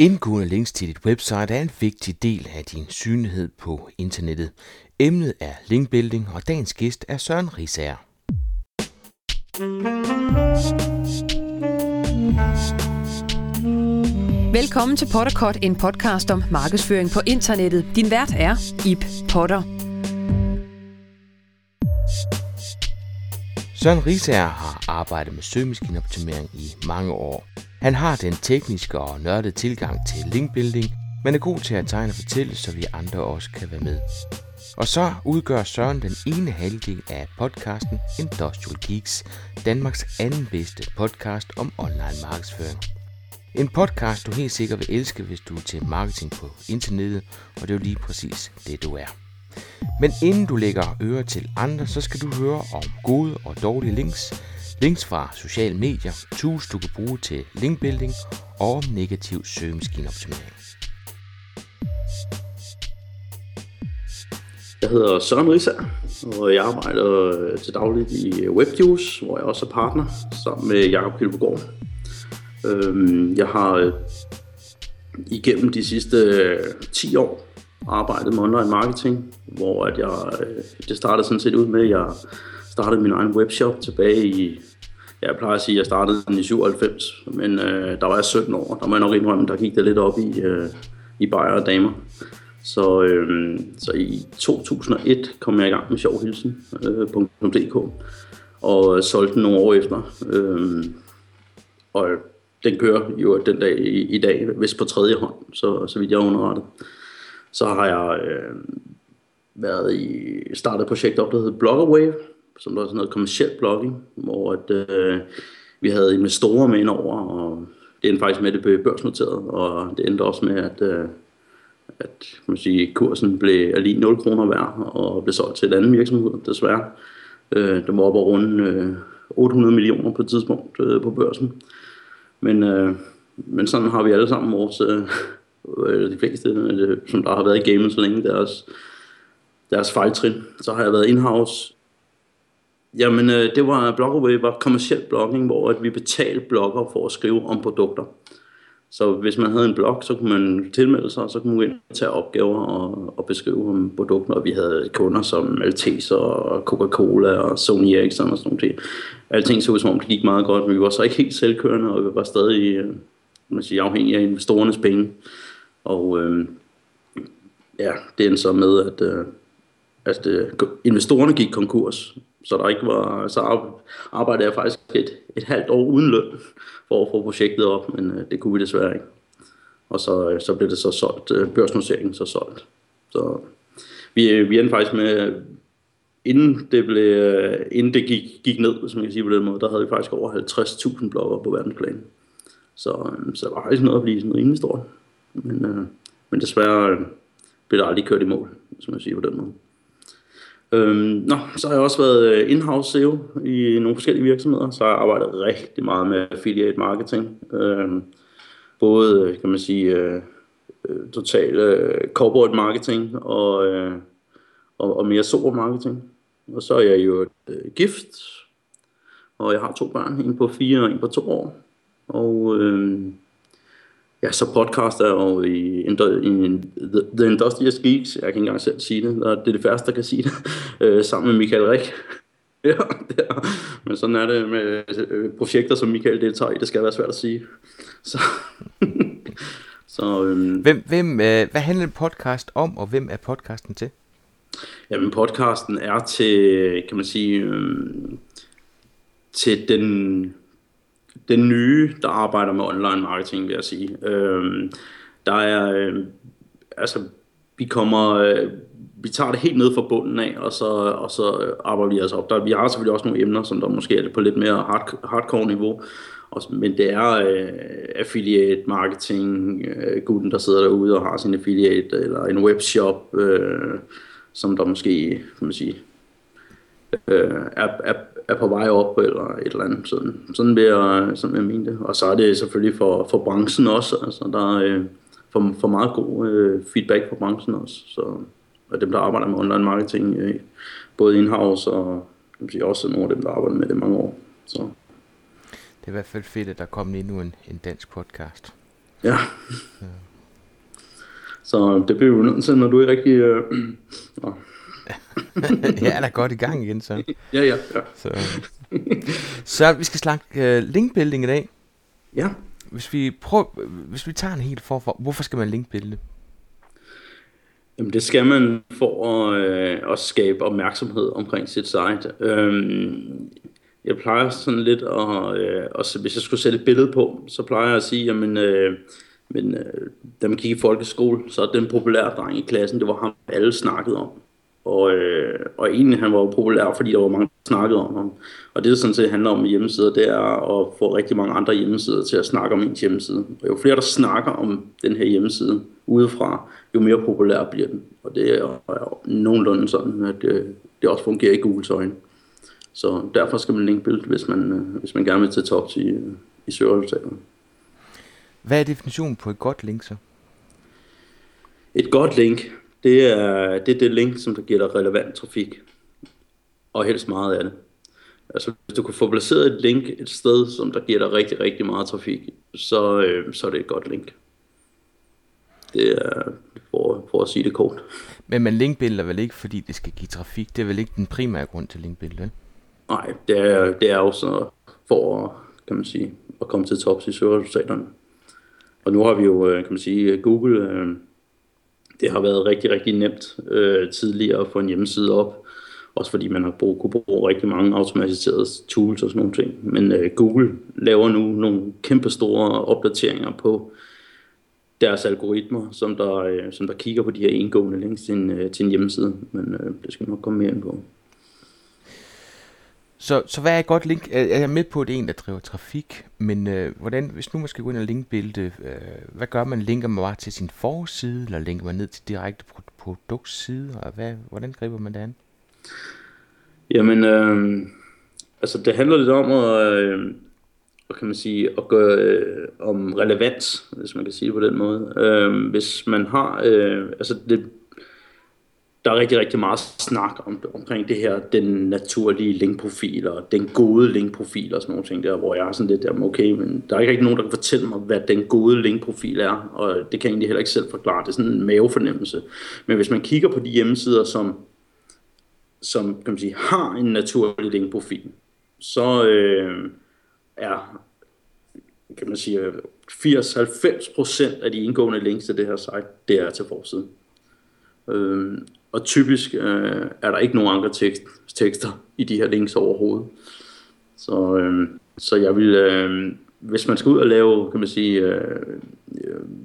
Indgående links til dit website er en vigtig del af din synlighed på internettet. Emnet er linkbuilding, og dagens gæst er Søren Risager. Velkommen til Potterkort, en podcast om markedsføring på internettet. Din vært er Ip Potter. Søren Risager har arbejdet med søgemaskineoptimering i mange år. Han har den tekniske og nørdede tilgang til linkbuilding, men er god til at tegne og fortælle, så vi andre også kan være med. Og så udgør Søren den ene halvdel af podcasten Industrial Geeks, Danmarks anden bedste podcast om online markedsføring. En podcast, du helt sikkert vil elske, hvis du er til marketing på internettet, og det er jo lige præcis det, du er. Men inden du lægger øre til andre, så skal du høre om gode og dårlige links, links fra sociale medier, tools du kan bruge til linkbuilding og om negativ søgemaskineoptimering. Jeg hedder Søren Risa, og jeg arbejder øh, til dagligt i WebJuice, hvor jeg også er partner sammen med Jakob Kildegård. Øhm, jeg har øh, igennem de sidste øh, 10 år arbejdet med online marketing, hvor at jeg, øh, det startede sådan set ud med, at jeg startede min egen webshop tilbage i, jeg plejer at sige, at jeg startede den i 97, men øh, der var jeg 17 år, der må jeg nok indrømme, der gik det lidt op i, øh, i bajer og damer. Så, øh, så i 2001 kom jeg i gang med sjovhilsen.dk øh, og solgte den nogle år efter. Øh, og den kører jo den dag i, i dag, hvis på tredje hånd, så, så vidt jeg er underrettet. Så har jeg øh, været i startet et projekt op, der hedder Bloggerwave, som var sådan noget kommersielt blogging, hvor at, øh, vi havde investorer med over, og det endte faktisk med, at det blev børsnoteret, og det endte også med, at, øh, at kan man sige, kursen blev lige 0 kroner værd, og blev solgt til en anden virksomhed, desværre. Øh, den var oppe og runde øh, 800 millioner på et tidspunkt øh, på børsen. Men, øh, men sådan har vi alle sammen vores, øh, Øh, de fleste, øh, som der har været i gamet så længe, deres, deres fejltrin. Så har jeg været in-house. Jamen, øh, det var Bloggerway var kommersiel blogging, hvor at vi betalte blogger for at skrive om produkter. Så hvis man havde en blog, så kunne man tilmelde sig, og så kunne man tage opgaver og, og beskrive om produkter. Og vi havde kunder som Malteser og Coca-Cola og Sony Ericsson og sådan noget. Alting så ud som om det gik meget godt, men vi var så ikke helt selvkørende, og vi var stadig øh, man siger, afhængige af investorernes penge. Og øh, ja, det endte så med, at, øh, at øh, investorerne gik konkurs, så der ikke var, så arbejdede jeg faktisk et, et halvt år uden løn for at få projektet op, men øh, det kunne vi desværre ikke. Og så, øh, så blev det så solgt, øh, børsnoteringen så solgt. Så vi, øh, vi endte faktisk med, inden det, blev, øh, inden det gik, gik ned, som jeg kan sige på den måde, der havde vi faktisk over 50.000 blogger på verdensplan. Så, øh, så der var faktisk noget at blive sådan rimelig stort. Men, øh, men desværre øh, blev der aldrig kørt i mål, som jeg siger på den måde. Øhm, nå, så har jeg også været øh, in-house SEO i nogle forskellige virksomheder, så har jeg arbejdet rigtig meget med affiliate marketing. Øhm, både, øh, kan man sige, øh, øh, total øh, corporate marketing og, øh, og, og mere sober marketing. Og så er jeg jo øh, gift, og jeg har to børn, en på fire og en på to år. Og øh, Ja, så podcaster jeg jo i, i The, The Industrious Geeks. Jeg kan ikke engang selv sige det. Det er det første, der kan sige det. Øh, sammen med Michael Rik. ja, det er. Men sådan er det med øh, projekter, som Michael deltager i. Det skal være svært at sige. Så, så øhm, hvem, hvem, øh, hvad handler podcast om, og hvem er podcasten til? Jamen, podcasten er til, kan man sige, øhm, til den den nye, der arbejder med online marketing, vil jeg sige. Øh, der er, øh, altså, vi kommer, øh, vi tager det helt ned fra bunden af, og så, og så øh, arbejder vi altså op. Der, vi har selvfølgelig også nogle emner, som der måske er på lidt mere hard, hardcore niveau, og, men det er øh, affiliate marketing, øh, gutten, der sidder derude og har sin affiliate, eller en webshop, øh, som der måske, kan man sige, øh, er, er, er på vej op, eller et eller andet. Sådan, sådan, vil, jeg, sådan vil jeg mene det. Og så er det selvfølgelig for, for branchen også. Altså, der er øh, for, for meget god øh, feedback fra branchen også. Så, og dem, der arbejder med online marketing, øh, både in-house og kan sige, også nogle af dem, der arbejder med det mange år. Så. Det er i hvert fald fedt, at der kommer endnu en, en dansk podcast. Ja. Så det bliver jo nødt til, når du er rigtig... Øh, ja, er der godt i gang igen, så. ja, ja, ja. Så, så vi skal snakke uh, linkbuilding i dag. Ja. Hvis vi, prøver, hvis vi tager en helt forfor, hvorfor skal man linkbuilde? Jamen det skal man for at, øh, at skabe opmærksomhed omkring sit site. Øhm, jeg plejer sådan lidt at, øh, at, hvis jeg skulle sætte et billede på, så plejer jeg at sige, jamen, øh, men, øh, da man gik i folkeskole, så er den populære dreng i klassen, det var ham, alle snakkede om. Og, øh, og egentlig han var jo populær, fordi der var mange, der snakkede om ham. Og det, der sådan set handler om hjemmesider, det er at få rigtig mange andre hjemmesider til at snakke om ens hjemmeside. Og jo flere, der snakker om den her hjemmeside udefra, jo mere populær bliver den. Og det er jo nogenlunde sådan, at det, øh, det også fungerer i Googles øjne. Så derfor skal man linkbuild, hvis man, øh, hvis man gerne vil til tops i, øh, i søgeresultaterne. Hvad er definitionen på et godt link så? Et godt link, det er, det er det link, som der giver dig relevant trafik. Og helst meget af det. Altså, hvis du kan få placeret et link et sted, som der giver dig rigtig, rigtig meget trafik, så, øh, så er det et godt link. Det er for, for at sige det kort. Men man linkbuilder vel ikke, fordi det skal give trafik? Det er vel ikke den primære grund til linkbuild, vel? Nej, det er, det er også for, kan man sige, at komme til tops i søgeresultaterne. Og nu har vi jo, øh, kan man sige, Google, øh, det har været rigtig, rigtig nemt øh, tidligere at få en hjemmeside op. Også fordi man har brug, kunne bruge rigtig mange automatiserede tools og sådan nogle ting. Men øh, Google laver nu nogle kæmpe store opdateringer på deres algoritmer, som der, øh, som der kigger på de her indgående links til en, øh, til en hjemmeside. Men øh, det skal vi nok komme mere ind på. Så, så hvad er et godt link? Jeg er med på, at det er en, der driver trafik, men øh, hvordan, hvis nu man skal gå ind og linkbilde, øh, hvad gør man? Linker man bare til sin forside, eller linker man ned til direkte produktside, og hvad, hvordan griber man det an? Jamen, øh, altså det handler lidt om at, øh, hvad kan man sige, at gøre øh, om relevans, hvis man kan sige det på den måde. Øh, hvis man har, øh, altså det, der er rigtig, rigtig meget snak om, omkring det her, den naturlige linkprofil og den gode linkprofil og sådan nogle ting der, hvor jeg er sådan lidt der, okay, men der er ikke rigtig nogen, der kan fortælle mig, hvad den gode linkprofil er, og det kan jeg egentlig heller ikke selv forklare, det er sådan en mavefornemmelse. Men hvis man kigger på de hjemmesider, som, som kan man sige, har en naturlig linkprofil, så øh, er kan man sige, 80-90% af de indgående links til det her site, det er til forsiden. Øh, og typisk øh, er der ikke nogen andre tekst, tekster i de her links overhovedet. Så, øh, så jeg vil, øh, hvis man skal ud og lave, kan man sige, øh,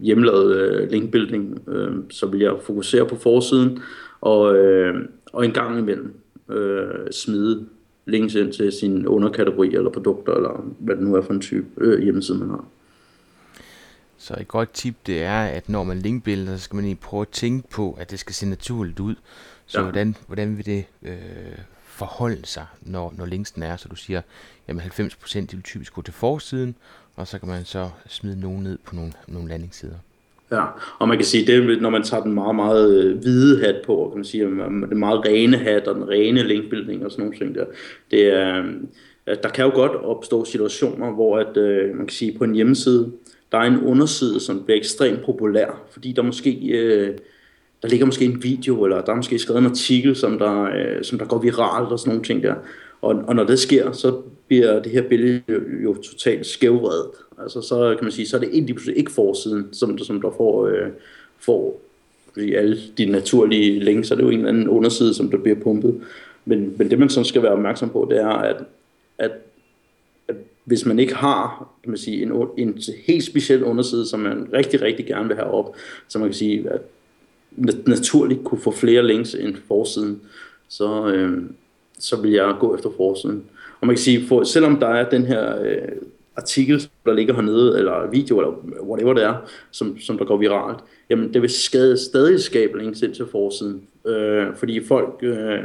hjemmelavet øh, linkbuilding, øh, så vil jeg fokusere på forsiden, og, øh, og en gang imellem øh, smide links ind til sin underkategori eller produkter, eller hvad det nu er for en type øh, hjemmeside, man har. Så et godt tip det er, at når man linkbuilder, så skal man lige prøve at tænke på, at det skal se naturligt ud. Så ja. hvordan, hvordan vil det øh, forholde sig, når, når linksen er? Så du siger, at 90% vil typisk gå til forsiden, og så kan man så smide nogen ned på nogle, nogle landingssider. Ja, og man kan sige, det når man tager den meget, meget øh, hvide hat på, kan man sige, den meget rene hat og den rene linkbuilding og sådan nogle ting der, det er, øh, der kan jo godt opstå situationer, hvor at, øh, man kan sige, på en hjemmeside, der er en underside, som bliver ekstremt populær, fordi der måske øh, der ligger måske en video, eller der er måske skrevet en artikel, som der, øh, som der går viralt og sådan nogle ting der. Og, og når det sker, så bliver det her billede jo, jo totalt skævvredet. Altså så kan man sige, så er det egentlig ikke forsiden, som, som der får, øh, får alle de naturlige links, så det er jo en eller anden underside, som der bliver pumpet. Men, men det man så skal være opmærksom på, det er, at, at hvis man ikke har kan man sige, en, en helt speciel underside, som man rigtig, rigtig gerne vil have op, så man kan sige, at naturligt kunne få flere links end forsiden, så, øh, så vil jeg gå efter forsiden. Og man kan sige, for, selvom der er den her øh, artikel, der ligger hernede, eller video, eller whatever det er, som, som der går viralt, jamen det vil skade, stadig skabe links ind til forsiden. Øh, fordi folk, øh,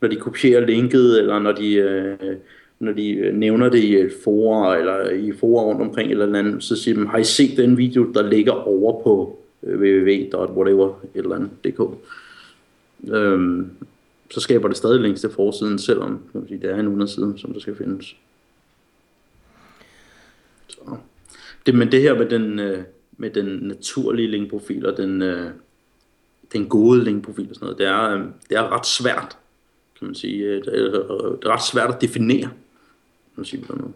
når de kopierer linket, eller når de... Øh, når de øh, nævner det i øh, et eller i forer rundt omkring eller andet, så siger de, har I set den video, der ligger over på øh, www.whatever eller andet dk. Øhm, så skaber det stadig links til forsiden, selvom kan man sige, det er en underside, som der skal findes. Så. Det, men det her med den, øh, med den naturlige linkprofil og den, øh, den gode linkprofil og sådan noget, det er, øh, det er ret svært, kan man sige. Det er, det er ret svært at definere, man sige på noget.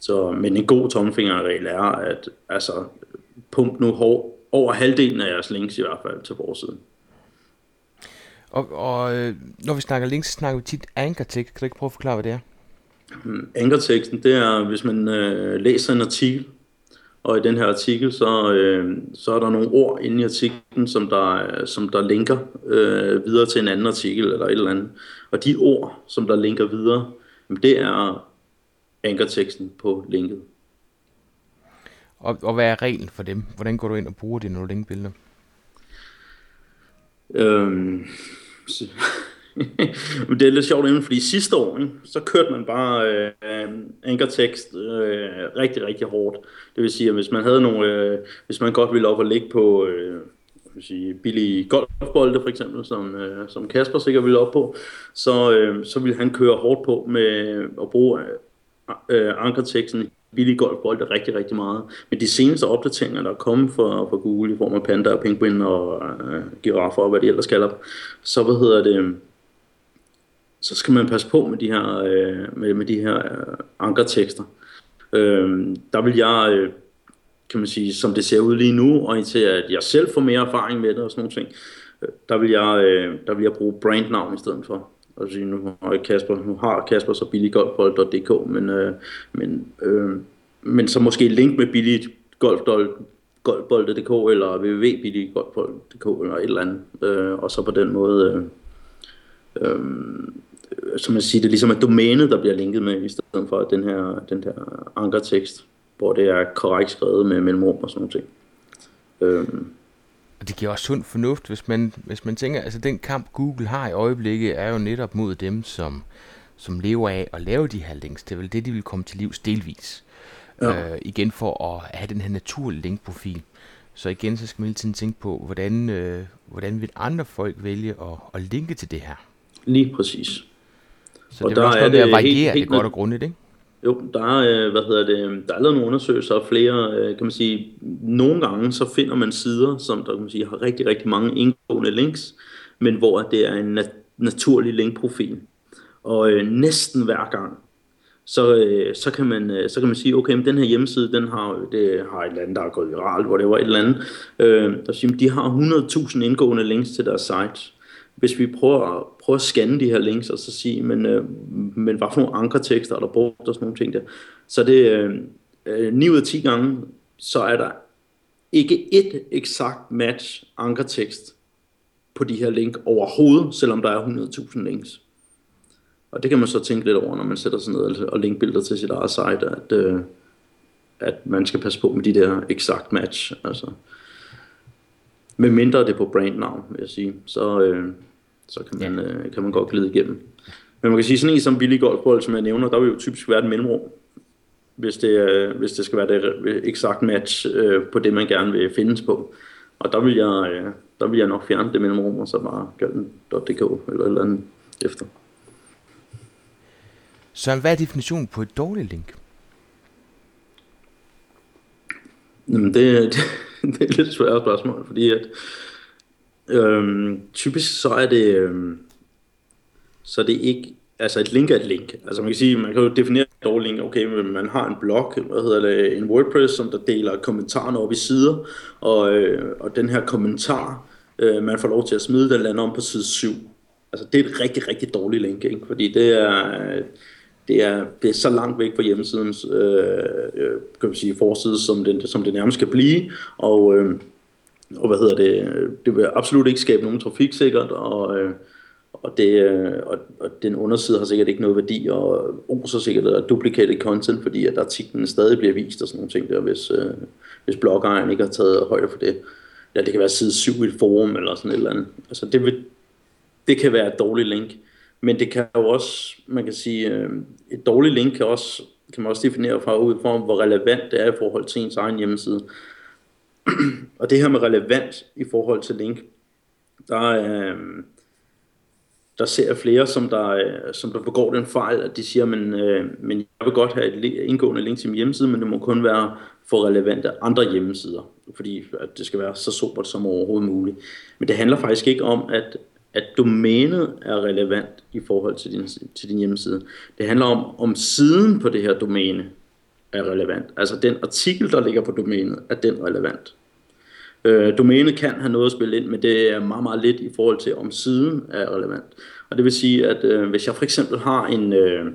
Så, men en god tommelfingerregel er, at altså, pump nu hår, over halvdelen af jeres links i hvert fald til vores side. Og, og når vi snakker links, så snakker vi tit anchor text. Kan du ikke prøve at forklare, hvad det er? Hmm, ankerteksten, det er, hvis man øh, læser en artikel, og i den her artikel, så, øh, så er der nogle ord inde i artiklen, som der, som der linker øh, videre til en anden artikel eller et eller andet. Og de ord, som der linker videre, det er ankerteksten på linket. Og, og hvad er reglen for dem? Hvordan går du ind og bruger det, når du linkbilleder? Øhm, det er lidt sjovt, fordi sidste år, ikke, så kørte man bare øh, ankertekst øh, rigtig, rigtig hårdt. Det vil sige, at hvis man havde nogle, øh, hvis man godt ville op og ligge på øh, vil sige, billige golfbolde for eksempel, som, øh, som Kasper sikkert ville op på, så, øh, så ville han køre hårdt på med at bruge øh, ankerteksten billige golfbolde rigtig, rigtig meget. Men de seneste opdateringer, der er kommet fra, fra Google i form af panda og penguin og øh, giraffer og hvad de ellers kalder så hvad hedder det, så skal man passe på med de her, øh, med, med de her øh, ankertekster. Øh, der vil jeg, øh, kan man sige, som det ser ud lige nu, og indtil at jeg selv får mere erfaring med det og sådan nogle ting, der vil jeg, øh, der vil jeg bruge brandnavn i stedet for. Altså, nu har Kasper, nu har Kasper så billiggolfbold.dk, men, øh, men, øh, men så måske link med billiggolfbold.dk eller www.billiggolfbold.dk eller et eller andet, øh, og så på den måde øh, øh, som man siger, det er ligesom et domæne, der bliver linket med, i stedet for den her, den her ankertekst, hvor det er korrekt skrevet med mellemrum og sådan noget. ting. Øhm. Og det giver også sund fornuft, hvis man, hvis man tænker, altså den kamp Google har i øjeblikket, er jo netop mod dem, som, som lever af at lave de her links. Det er vel det, de vil komme til livs delvis. Ja. Øh, igen for at have den her naturlige linkprofil. Så igen, så skal man hele tiden tænke på, hvordan, øh, hvordan vil andre folk vælge at, at linke til det her? Lige præcis. Så og det er der også noget med at variere helt, helt det godt og grundigt, ikke? Jo, der er, øh, hvad hedder det, der er lavet nogle undersøgelser, og flere, øh, kan man sige, nogle gange så finder man sider, som der kan man sige, har rigtig, rigtig mange indgående links, men hvor det er en nat- naturlig linkprofil. Og øh, næsten hver gang, så, øh, så, kan man, øh, så kan man sige, okay, men den her hjemmeside, den har, det har et eller andet, der er gået viralt, hvor det var et eller andet, øh, der siger, de har 100.000 indgående links til deres site hvis vi prøver, at, prøver at scanne de her links, og så sige, men, øh, men hvad for nogle ankertekster er der brugt, og sådan nogle ting der, så det øh, øh 9 ud af 10 gange, så er der ikke et eksakt match ankertekst på de her link overhovedet, selvom der er 100.000 links. Og det kan man så tænke lidt over, når man sætter sig ned og linkbilleder til sit eget site, at, øh, at man skal passe på med de der eksakt match. Altså, med mindre det er på brandnavn, vil jeg sige, så, øh, så kan, man, ja. øh, kan man godt glide igennem. Men man kan sige, sådan en som billig golfbold, som jeg nævner, der vil jo typisk være et mellemrum, hvis det, øh, hvis det skal være det eksakt match øh, på det, man gerne vil findes på. Og der vil jeg, øh, der vil jeg nok fjerne det mellemrum, og så bare gøre den .dk eller eller andet efter. Så hvad er definitionen på et dårligt link? Jamen det, det, det er et lidt svært spørgsmål, fordi at øhm, typisk så er det øhm, så er det ikke altså et link er et link. Altså man kan sige, man kan jo definere et dårligt link. Okay, man har en blog, hvad hedder det, en WordPress, som der deler kommentarerne op i sider, og, øh, og den her kommentar, øh, man får lov til at smide, den lander om på side 7. Altså det er et rigtig, rigtig dårligt link, ikke? fordi det er, det er, det er så langt væk fra hjemmesidens øh, øh kan man sige, forside, som det, som det nærmest kan blive, og, øh, og hvad hedder det, det vil absolut ikke skabe nogen trafik sikkert, og, øh, og, det, øh, og, og den underside har sikkert ikke noget værdi, og så sikkert er duplicated content, fordi at artiklen stadig bliver vist og sådan nogle ting der, hvis, øh, hvis bloggeren ikke har taget højde for det. Ja, det kan være side 7 i et forum eller sådan et eller andet. Altså det, vil, det kan være et dårligt link. Men det kan jo også, man kan sige, øh, et dårligt link kan, også, kan man også definere fra ud fra, hvor relevant det er i forhold til ens egen hjemmeside. og det her med relevant i forhold til link, der øh, der ser jeg flere, som der, øh, som der begår den fejl, at de siger, men, øh, men jeg vil godt have et indgående link til min hjemmeside, men det må kun være for relevante andre hjemmesider, fordi at det skal være så sobert som overhovedet muligt. Men det handler faktisk ikke om, at, at domænet er relevant i forhold til din, til din hjemmeside. Det handler om, om siden på det her domæne er relevant. Altså den artikel, der ligger på domænet, er den relevant. Øh, domænet kan have noget at spille ind, men det er meget, meget lidt i forhold til, om siden er relevant. Og det vil sige, at øh, hvis jeg for eksempel har en, øh,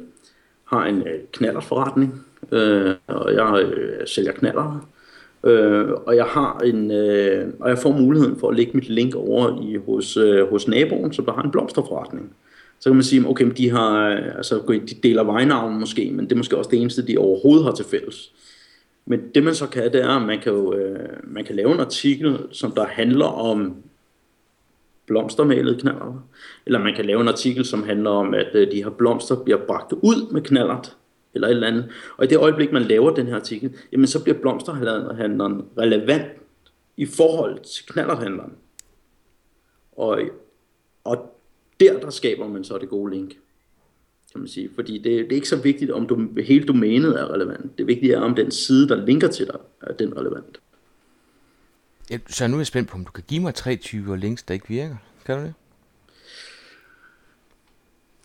har en øh, knallerforretning, øh, og jeg øh, sælger knaller, øh, og jeg har en, øh, og jeg får muligheden for at lægge mit link over i hos, øh, hos naboen, som der har en blomsterforretning. Så kan man sige, okay, de, har, øh, altså, de deler vejnavn måske, men det er måske også det eneste, de overhovedet har til fælles. Men det man så kan, det er, at man kan, jo, øh, man kan lave en artikel, som der handler om blomstermalede knaller. Eller man kan lave en artikel, som handler om, at øh, de her blomster bliver bragt ud med knallert eller et eller andet. Og i det øjeblik, man laver den her artikel, jamen så bliver blomsterhandleren relevant i forhold til knallerhandleren. Og, og der, der skaber man så det gode link kan man sige. Fordi det, det er ikke så vigtigt, om du, hele domænet er relevant. Det vigtige er, om den side, der linker til dig, er den relevant. Ja, så nu er jeg spændt på, om du kan give mig tre typer links, der ikke virker. Kan du det?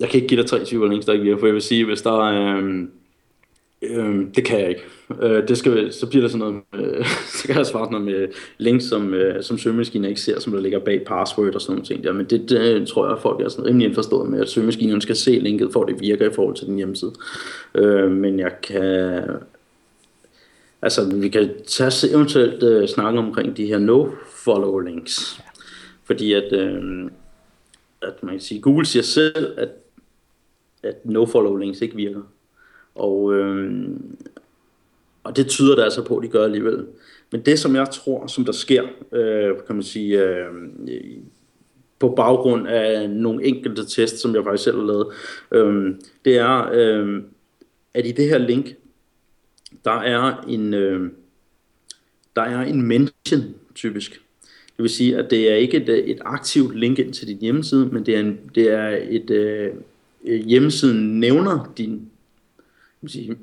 Jeg kan ikke give dig tre typer links, der ikke virker, for jeg vil sige, hvis der er... Øh, Øhm, det kan jeg ikke. Øh, det skal, så bliver der sådan noget, med, så kan jeg svare noget med links, som, øh, som søgemaskiner ikke ser, som der ligger bag password og sådan noget ting der. Men det, det øh, tror jeg, folk er sådan rimelig indforstået med, at søgemaskinerne skal se linket, for at det virker i forhold til den hjemmeside. Øh, men jeg kan... Altså, vi kan tage eventuelt øh, snakke omkring de her no-follow links. Fordi at, øh, at man kan sige, Google siger selv, at, at no-follow links ikke virker. Og, øh, og det tyder det altså på, at de gør alligevel. Men det, som jeg tror, som der sker, øh, kan man sige, øh, på baggrund af nogle enkelte tests, som jeg faktisk selv har lavet, øh, det er, øh, at i det her link, der er en, øh, der er en mention typisk. Det vil sige, at det er ikke et, øh, et aktivt link ind til din hjemmeside, men det er, en, det er et øh, Øh, hjemmesiden nævner din sige,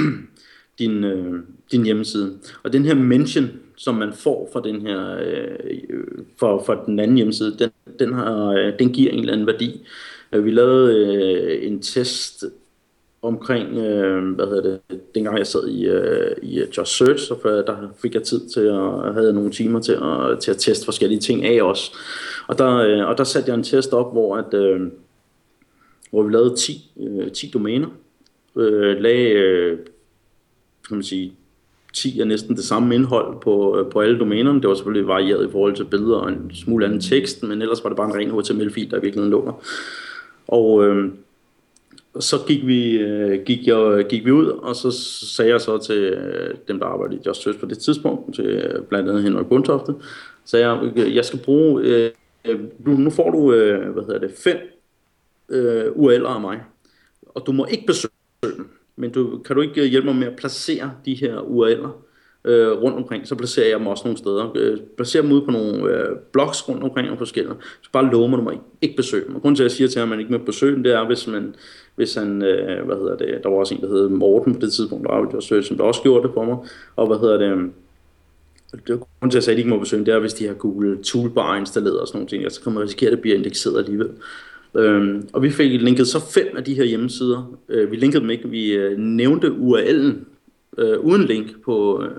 din, øh, din hjemmeside. Og den her mention, som man får fra den her øh, for, for den anden hjemmeside, den, den, har, øh, den giver en eller anden værdi. Øh, vi lavede øh, en test omkring, øh, hvad hedder det, dengang jeg sad i, øh, i øh, Just Search, så for, der fik jeg tid til at, havde nogle timer til at, til at teste forskellige ting af os. Og der, øh, og der satte jeg en test op, hvor, at, øh, hvor vi lavede 10, øh, 10 domæner, øh, lagde, øh, kan man sige, 10 er næsten det samme indhold på, øh, på alle domænerne. Det var selvfølgelig varieret i forhold til billeder og en smule anden tekst, men ellers var det bare en ren HTML-fil, der i virkeligheden lå der. Og øh, så gik vi, øh, gik, jeg, gik vi ud, og så sagde jeg så til øh, dem, der arbejdede i Just Search på det tidspunkt, til øh, blandt andet Henrik Bundtofte, sagde jeg, jeg skal bruge, øh, øh, nu, nu får du, øh, hvad hedder det, fem øh, uældre af mig, og du må ikke besøge men du, kan du ikke hjælpe mig med at placere de her uældre øh, rundt omkring, så placerer jeg dem også nogle steder. Øh, placerer dem ud på nogle øh, blogs rundt omkring og forskellige. Så bare lover du mig ikke, ikke besøge dem. Og grunden til, at jeg siger til ham, at man ikke må besøge dem, det er, hvis man, hvis han, øh, hvad hedder det, der var også en, der hed Morten på det tidspunkt, der var Search, som der også gjorde det for mig, og hvad hedder det, det er grunden til, at jeg sagde, at de ikke må besøge dem, det er, hvis de har Google Toolbar installeret og sådan nogle ting, så kan man risikere, at det bliver indekseret alligevel. Øhm, og vi fik linket så fem af de her hjemmesider. Øh, vi linkede dem ikke, vi øh, nævnte URL'en øh, uden link på, øh,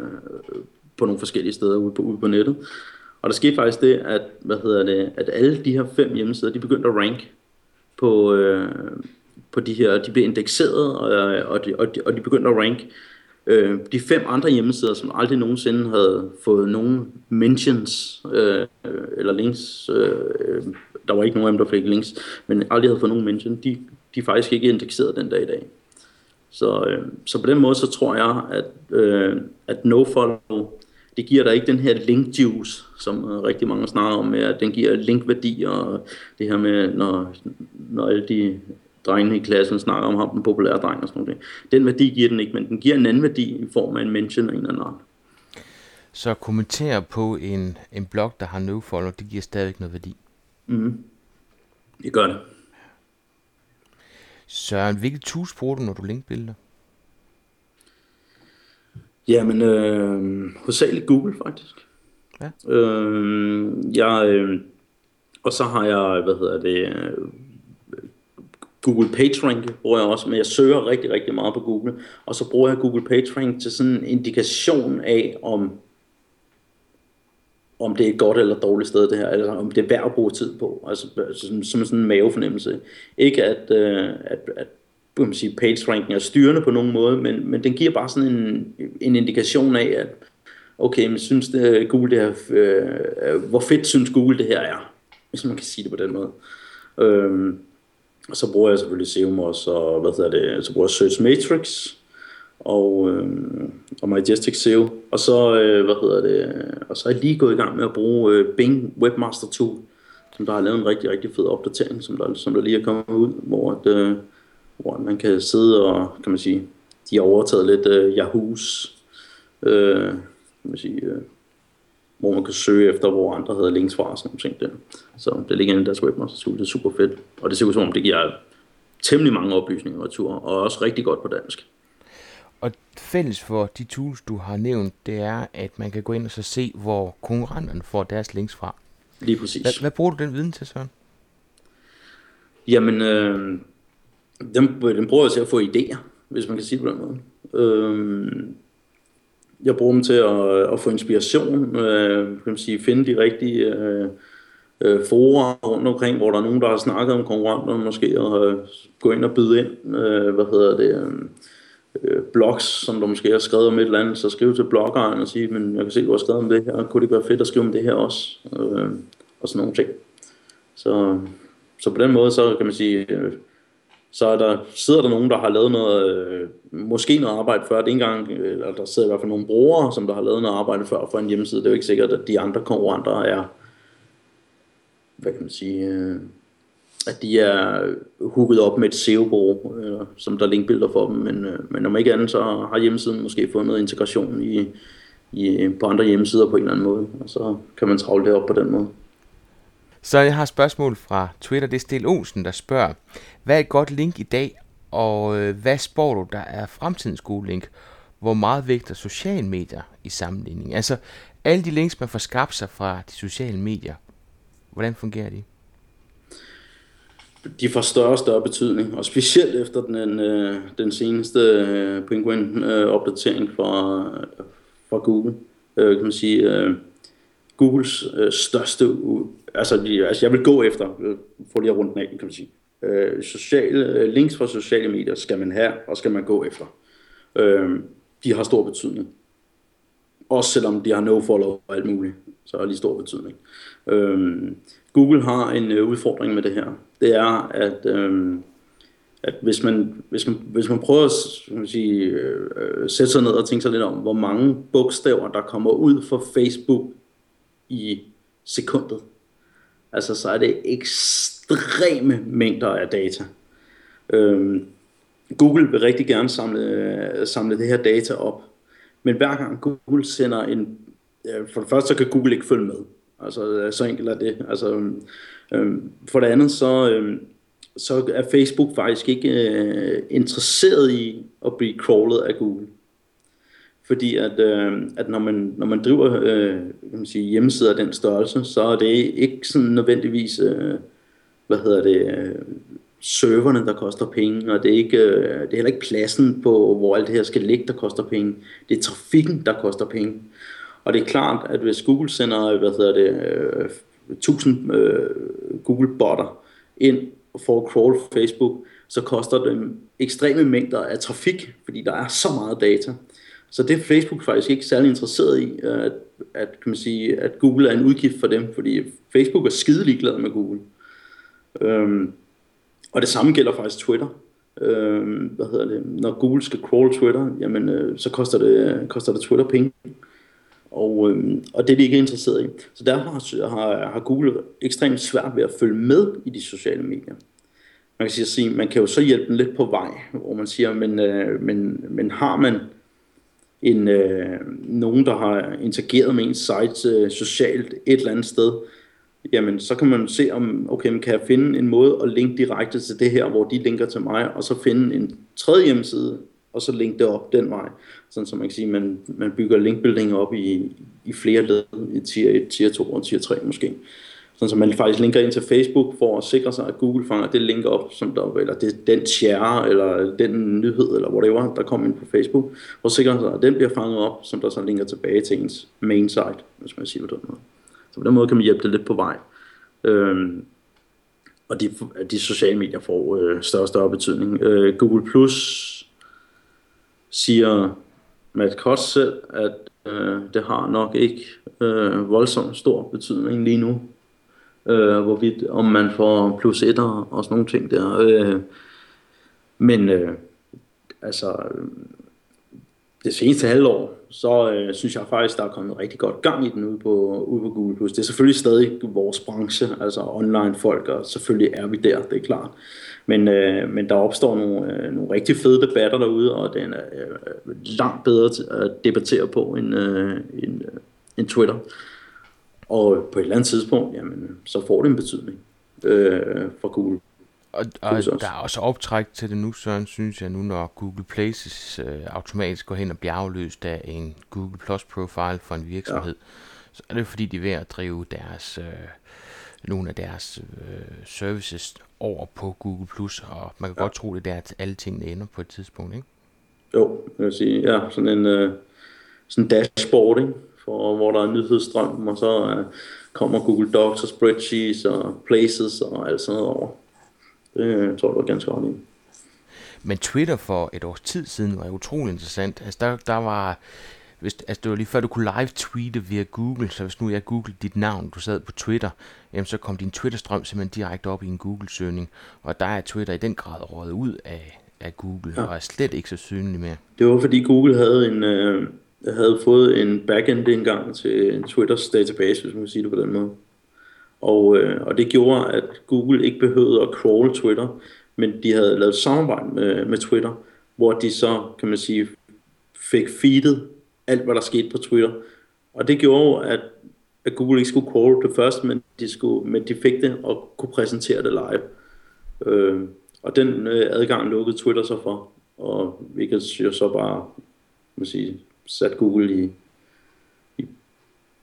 på nogle forskellige steder ude på, ude på nettet. Og der skete faktisk det, at, hvad hedder det, at alle de her fem hjemmesider, de begyndte at rank på, øh, på de her, de blev indekseret, og, og, de, og, de, og de begyndte at rank øh, de fem andre hjemmesider, som aldrig nogensinde havde fået nogen mentions øh, eller links øh, der var ikke nogen af dem, der fik links, men aldrig havde fået nogen mention, de, de er faktisk ikke indekseret den dag i dag. Så, øh, så på den måde, så tror jeg, at, øh, at nofollow, det giver dig ikke den her link juice, som øh, rigtig mange snakker om, med, at den giver linkværdi, og det her med, når, når alle de drengene i klassen snakker om ham, den populære dreng og sådan noget. Den værdi giver den ikke, men den giver en anden værdi i form af en mention af en eller anden Så kommentere på en, en blog, der har nofollow, det giver stadig noget værdi. Mm. Det gør det. Søren, hvilket tools bruger du, når du linkbuilder? Jamen, øh, hovedsageligt Google faktisk. Ja. Øh, jeg, øh, og så har jeg, hvad hedder det, øh, Google PageRank bruger jeg også, men jeg søger rigtig, rigtig meget på Google. Og så bruger jeg Google PageRank til sådan en indikation af, om, om det er et godt eller dårligt sted det her, eller om det er værd at bruge tid på. Altså, altså som, som sådan en mavefornemmelse. Ikke at, øh, at, at kan man sige, PageRanken er styrende på nogen måde, men, men den giver bare sådan en, en indikation af, at okay, men synes det, Google det her, øh, hvor fedt synes Google det her er, hvis man kan sige det på den måde. Øh, og så bruger jeg selvfølgelig Seum også, og hvad hedder det, så bruger jeg Search Matrix, og, øh, og Majestic SEO. Og så, øh, hvad hedder det, og så er jeg lige gået i gang med at bruge øh, Bing Webmaster Tool, som der har lavet en rigtig, rigtig fed opdatering, som der, som der lige er kommet ud, hvor, at, øh, hvor man kan sidde og, kan man sige, de har overtaget lidt øh, Yahoo's, øh, kan man sige, øh, hvor man kan søge efter, hvor andre havde links fra og sådan nogle ting der. Så det ligger inde i deres webmaster tool, det er super fedt. Og det ser ud som om, det giver temmelig mange oplysninger retur, og også rigtig godt på dansk. Og fælles for de tools, du har nævnt, det er, at man kan gå ind og så se, hvor konkurrenterne får deres links fra. Lige præcis. Hvad, hvad bruger du den viden til, Søren? Jamen, øh, den, den bruger jeg til at få idéer, hvis man kan sige det på den måde. Øh, jeg bruger dem til at, at få inspiration, øh, kan man sige, finde de rigtige øh, øh, forer rundt omkring, hvor der er nogen, der har snakket om konkurrenterne måske, og øh, gå ind og byde ind, øh, hvad hedder det, øh, Øh, blogs, som du måske har skrevet om et eller andet, så skriv til bloggeren og sige, men jeg kan se, du har skrevet om det her, kunne det være fedt at skrive om det her også, øh, og sådan nogle ting. Så, så på den måde, så kan man sige, øh, så er der, sidder der nogen, der har lavet noget, øh, måske noget arbejde før, det er engang, øh, eller der sidder i hvert fald nogle brugere, som der har lavet noget arbejde før for en hjemmeside. Det er jo ikke sikkert, at de andre konkurrenter er, hvad kan man sige, øh, at de er hooket op med et SEO-bureau, øh, som der linkbilder for dem, men, øh, men om ikke andet, så har hjemmesiden måske fået noget integration i, i, på andre hjemmesider på en eller anden måde, og så kan man travle det op på den måde. Så jeg har et spørgsmål fra Twitter, det er Stil Olsen, der spørger, hvad er et godt link i dag, og øh, hvad spår du, der er fremtidens gode link? Hvor meget vægter sociale medier i sammenligning? Altså, alle de links, man får skabt sig fra de sociale medier, hvordan fungerer de? De får større og større betydning, og specielt efter den, øh, den seneste øh, Penguin-opdatering øh, fra, fra Google. Øh, kan man sige, øh, Googles øh, største altså, altså jeg vil gå efter, øh, for lige at runde den af, kan man sige. Øh, sociale, øh, links fra sociale medier skal man have, og skal man gå efter. Øh, de har stor betydning. Også selvom de har no-follow og alt muligt, så har lige stor betydning. Øhm, Google har en øh, udfordring med det her. Det er, at, øhm, at hvis, man, hvis, man, hvis man prøver at man sige, øh, øh, sætte sig ned og tænke sig lidt om, hvor mange bogstaver, der kommer ud fra Facebook i sekundet, altså så er det ekstreme mængder af data. Øhm, Google vil rigtig gerne samle, øh, samle det her data op, men hver gang Google sender en, for det første så kan Google ikke følge med, altså så enkelt er det, altså øhm, øhm, for det andet så, øhm, så er Facebook faktisk ikke øh, interesseret i at blive crawlet af Google. Fordi at, øh, at når, man, når man driver øh, kan man sige, hjemmesider af den størrelse, så er det ikke sådan nødvendigvis, øh, hvad hedder det, øh, serverne, der koster penge, og det er, ikke, øh, det er heller ikke pladsen på, hvor alt det her skal ligge, der koster penge. Det er trafikken, der koster penge. Og det er klart, at hvis Google sender, hvad hedder det, øh, 1000 øh, Google-botter ind for at crawl Facebook, så koster det ekstreme mængder af trafik, fordi der er så meget data. Så det er Facebook faktisk ikke særlig interesseret i, øh, at, at, kan man sige, at Google er en udgift for dem, fordi Facebook er skide ligeglad med Google. Øhm, og det samme gælder faktisk Twitter. Øh, hvad hedder det? Når Google skal crawl Twitter, jamen, øh, så koster det, koster det Twitter penge. Og, øh, og det er de ikke interesseret i. Så derfor har, har Google ekstremt svært ved at følge med i de sociale medier. Man kan sige, man kan jo så hjælpe dem lidt på vej, hvor man siger, men, øh, men, men har man en, øh, nogen, der har interageret med ens site øh, socialt et eller andet sted, jamen så kan man se om, okay, man kan jeg finde en måde at linke direkte til det her, hvor de linker til mig, og så finde en tredje hjemmeside, og så linke det op den vej. Sådan som man kan sige, man, man bygger linkbuilding op i, i flere led, i tier 1, tier 2 og tier 3 måske. Sådan som man faktisk linker ind til Facebook for at sikre sig, at Google fanger det link op, som der, eller det, den share, eller den nyhed, eller whatever, der kommer ind på Facebook, for at sikre sig, at den bliver fanget op, som der så linker tilbage til ens main site, hvis man siger det på den måde. Så på den måde kan man hjælpe det lidt på vej. Øhm, og de, de sociale medier får øh, større og større betydning. Øh, Google Plus siger Matt Kotz selv, at øh, det har nok ikke øh, voldsomt stor betydning lige nu, øh, hvorvidt om man får plus etter og sådan nogle ting der. Øh, men øh, altså det seneste halvår, så øh, synes jeg faktisk, der er kommet rigtig godt gang i den ude på, ude på Google+. Det er selvfølgelig stadig vores branche, altså online folk, og selvfølgelig er vi der, det er klart. Men, øh, men der opstår nogle, øh, nogle rigtig fede debatter derude, og den er øh, langt bedre at debattere på end, øh, end, øh, end Twitter. Og på et eller andet tidspunkt, jamen, så får det en betydning øh, for Google. Og, og der er også optræk til det nu, Søren, synes jeg nu, når Google Places øh, automatisk går hen og bliver afløst af en Google Plus profile for en virksomhed. Ja. Så er det fordi, de er ved at drive deres, øh, nogle af deres øh, services over på Google Plus, og man kan ja. godt tro, det er der, at alle tingene ender på et tidspunkt, ikke? Jo, jeg vil sige, ja, sådan en øh, sådan dashboard, ikke? For, hvor der er nyhedsstrøm, og så øh, kommer Google Docs og spreadsheets og places og alt sådan noget over. Det øh, tror jeg, du er ganske ret i. Men Twitter for et års tid siden var utrolig interessant. Altså der, der var, hvis, altså det var lige før du kunne live tweete via Google, så hvis nu jeg googlede dit navn, du sad på Twitter, jamen så kom din Twitter-strøm simpelthen direkte op i en Google-søgning. Og der er Twitter i den grad rådet ud af, af Google, ja. og er slet ikke så synlig mere. Det var fordi Google havde en, øh, havde fået en backend engang til Twitters database, hvis man kan sige det på den måde. Og, øh, og det gjorde, at Google ikke behøvede at crawl Twitter, men de havde lavet samarbejde med, med Twitter, hvor de så, kan man sige, fik feedet alt, hvad der skete på Twitter. Og det gjorde, at, at Google ikke skulle crawl det først, men de, skulle, men de fik det og kunne præsentere det live. Øh, og den øh, adgang lukkede Twitter så for, og hvilket jo så bare, man sige, sat Google i,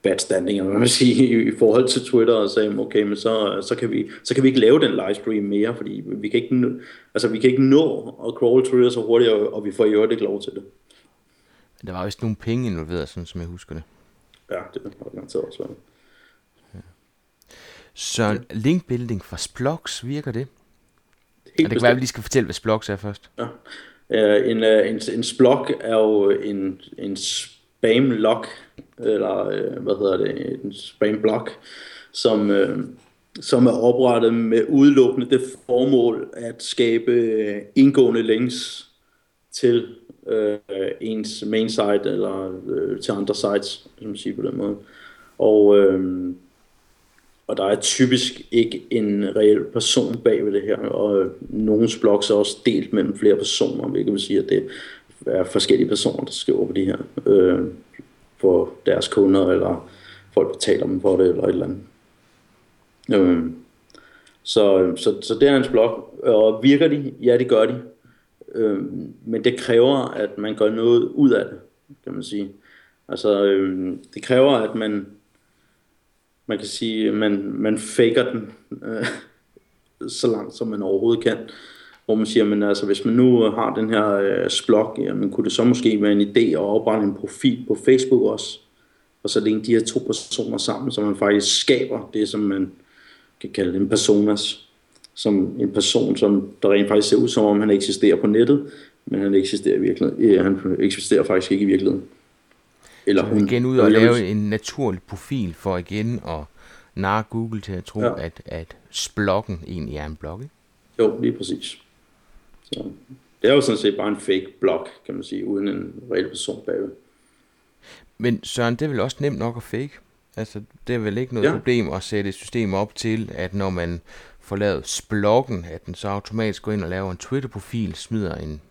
bad standing, man sige, i, i forhold til Twitter, og sagde, okay, men så, så, kan vi, så kan vi ikke lave den livestream mere, fordi vi kan ikke, altså, vi kan ikke nå at crawl Twitter så hurtigt, og, og vi får jo ikke lov til det. Der var vist nogle penge involveret, sådan som jeg husker det. Ja, det var garanteret også. Ja. Så linkbuilding fra Splox, virker det? Helt og det kan være, at vi lige skal fortælle, hvad Splox er først. Ja. Uh, en, uh, en, en Splog er jo en, en spam lock, eller øh, hvad hedder det, en spam block, som, øh, som er oprettet med udelukkende det formål at skabe øh, indgående links til øh, ens main site eller øh, til andre sites, som man siger på den måde. Og, øh, og der er typisk ikke en reel person bag ved det her, og øh, nogens blogs er også delt mellem flere personer, hvilket vil sige, at det er forskellige personer, der skriver på de her øh, for deres kunder, eller folk betaler dem for det, eller et eller andet. Øh, så, så, så det er hans blog. Og virker de? Ja, det gør de. Øh, men det kræver, at man gør noget ud af det, kan man sige. Altså, øh, det kræver, at man, man kan sige, man, man faker den øh, så langt, som man overhovedet kan hvor man siger, men altså, hvis man nu har den her øh, splog, jamen, kunne det så måske være en idé at oprette en profil på Facebook også, og så linke de her to personer sammen, så man faktisk skaber det, som man kan kalde en personas, som en person, som der rent faktisk ser ud som om han eksisterer på nettet, men han eksisterer i virkeligheden. Han eksisterer faktisk ikke i virkeligheden. Eller hun igen ud og lave en naturlig profil for igen at narre Google til at tro, ja. at, at sploggen egentlig er en blog, ikke? Jo, lige præcis. Så det er jo sådan set bare en fake blog, kan man sige, uden en reel person bagved. Men Søren, det er vel også nemt nok at fake? Altså, det er vel ikke noget ja. problem at sætte et system op til, at når man får lavet sploggen, at den så automatisk går ind og laver en Twitter-profil, smider en,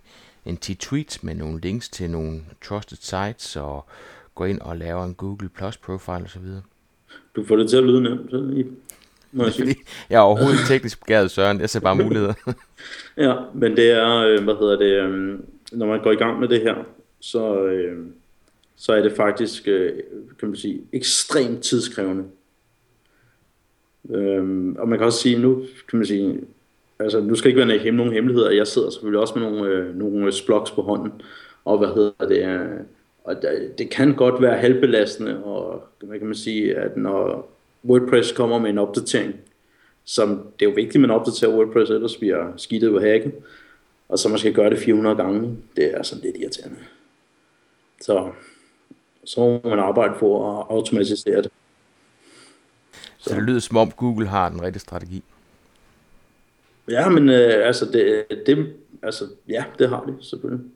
en 10 tweets med nogle links til nogle trusted sites, og går ind og laver en Google Plus profile osv. Du får det til at lyde nemt, må jeg sige. Jeg er overhovedet ikke teknisk begavet, Søren. Jeg ser bare muligheder. Ja, men det er, øh, hvad hedder det, øh, når man går i gang med det her, så, øh, så er det faktisk, øh, kan man sige, ekstremt tidskrævende. Øhm, og man kan også sige, nu kan man sige, altså nu skal ikke være hem, nogen hemmeligheder, jeg sidder selvfølgelig også med nogle, øh, nogle splogs på hånden, og hvad hedder det, øh, og det, det kan godt være halvbelastende, og hvad kan man sige, at når WordPress kommer med en opdatering, som det er jo vigtigt, at man opdaterer WordPress, ellers bliver skidtet på hacket, og så man skal gøre det 400 gange, det er sådan lidt irriterende. Så, så må man arbejde for at automatisere det. Så det lyder som om Google har den rigtige strategi. Ja, men øh, altså, det, det, altså, ja, det har de selvfølgelig.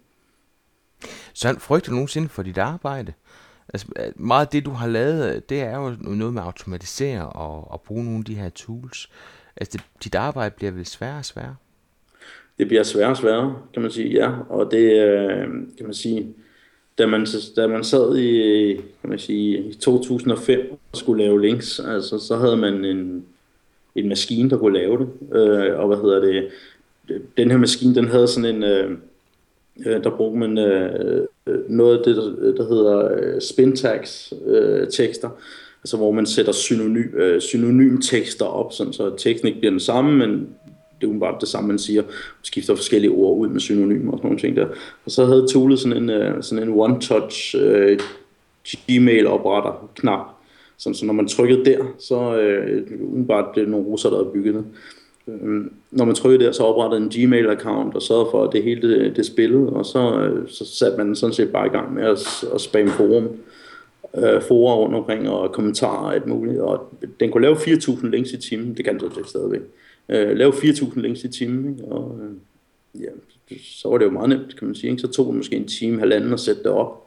Så frygter du nogensinde for dit arbejde? Altså, øh, meget af det, du har lavet, øh, det er jo noget med at automatisere og, og bruge nogle af de her tools. Altså, det, dit arbejde bliver vel sværere og sværere? Det bliver sværere og sværere, kan man sige, ja. Og det, øh, kan man sige, da man, da man sad i, kan man sige, i 2005 og skulle lave links, altså, så havde man en, en maskine, der kunne lave det. Øh, og hvad hedder det? Den her maskine, den havde sådan en... Øh, øh der brugte man øh, Øh, noget af det, der, øh, der hedder øh, spintax øh, tekster, altså hvor man sætter synonym, øh, synonym tekster op, sådan, så teksten ikke bliver den samme, men det er jo bare det samme, man siger. Man skifter forskellige ord ud med synonymer og sådan nogle ting der. Og så havde toolet sådan en, øh, sådan en one-touch øh, Gmail-opretter knap. Så, så når man trykkede der, så øh, bare det er nogle russer, der havde bygget det øh, når man trykkede der, så oprettede en Gmail-account og sørgede for, at det hele det, det spillede. Og så, øh, så satte man sådan set bare i gang med at, at spamme forum øh, forer rundt omkring og kommentarer og alt muligt. Og den kunne lave 4.000 links i timen, det kan den så stadigvæk øh, lave 4.000 links i timen, ikke? og øh, ja, så var det jo meget nemt, kan man sige. Ikke? Så tog det måske en time, halvanden at sætte det op,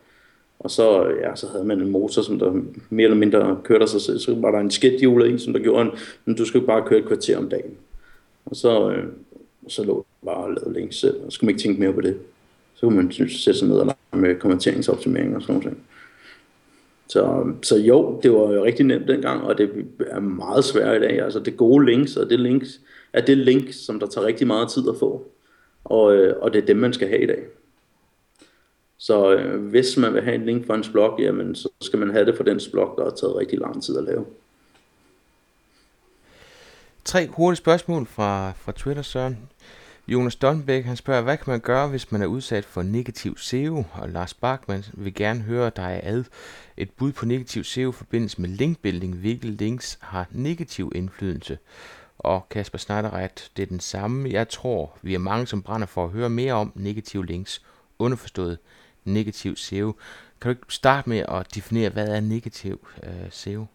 og så, ja, så havde man en motor, som der mere eller mindre kørte sig selv. Så var der en skidthjuler i, som der gjorde, en, du skal bare køre et kvarter om dagen. Og så, øh, så lå det bare og lavede links selv, og så skulle man ikke tænke mere på det. Så kunne man sætte sig ned og lege med kommenteringsoptimering og sådan noget. Så, så jo, det var jo rigtig nemt dengang, og det er meget svært i dag. Altså det gode links, og det links, er det link, som der tager rigtig meget tid at få. Og, øh, og det er dem, man skal have i dag. Så øh, hvis man vil have en link for en blog, jamen, så skal man have det for den blog, der har taget rigtig lang tid at lave. Tre hurtige spørgsmål fra, fra Twitter, Søren. Jonas Donbæk, han spørger, hvad kan man gøre, hvis man er udsat for negativ SEO? Og Lars Bachmann vil gerne høre dig ad et bud på negativ SEO forbindes forbindelse med linkbuilding. Hvilke links har negativ indflydelse? Og Kasper Schneiderret, det er den samme. Jeg tror, vi er mange, som brænder for at høre mere om negative links. Underforstået negativ SEO. Kan du ikke starte med at definere, hvad er negativ øh, SEO?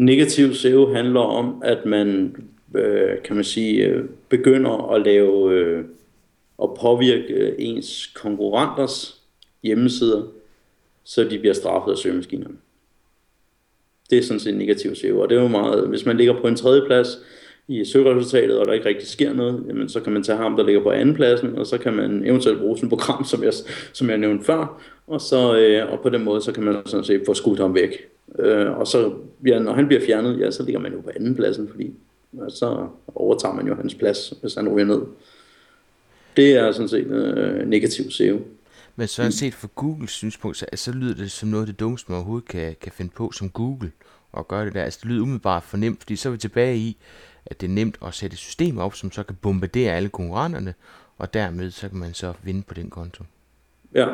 Negativ SEO handler om, at man øh, kan man sige, øh, begynder at lave øh, og påvirke øh, ens konkurrenters hjemmesider, så de bliver straffet af søgemaskinerne. Det er sådan set negativ SEO, og det er jo meget, hvis man ligger på en tredje plads i søgeresultatet, og der ikke rigtig sker noget, jamen, så kan man tage ham, der ligger på anden pladsen, og så kan man eventuelt bruge sådan et program, som jeg, som jeg nævnte før, og, så, øh, og på den måde, så kan man sådan set få skudt ham væk. Øh, og så, ja, når han bliver fjernet, ja, så ligger man jo på anden pladsen, fordi så overtager man jo hans plads, hvis han ryger ned. Det er sådan set øh, negativ SEO. Men så set fra Googles synspunkt, så, så lyder det som noget af det dummeste, man overhovedet kan, kan finde på som Google og gøre det der. Altså det lyder umiddelbart for nemt, fordi så er vi tilbage i, at det er nemt at sætte et system op, som så kan bombardere alle konkurrenterne, og dermed så kan man så vinde på den konto. Ja,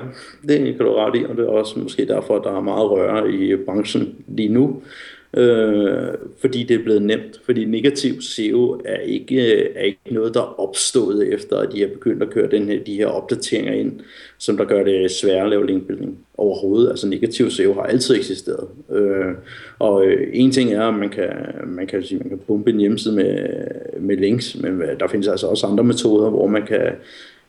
det kan du ret i, og det er også måske derfor, at der er meget røre i branchen lige nu øh, fordi det er blevet nemt. Fordi negativ SEO er ikke, øh, er ikke noget, der er opstået efter, at de har begyndt at køre den her, de her opdateringer ind, som der gør det sværere at lave linkbuilding overhovedet. Altså negativ SEO har altid eksisteret. Øh, og øh, en ting er, at man kan, man kan, sige, man kan pumpe en hjemmeside med, med links, men øh, der findes altså også andre metoder, hvor man kan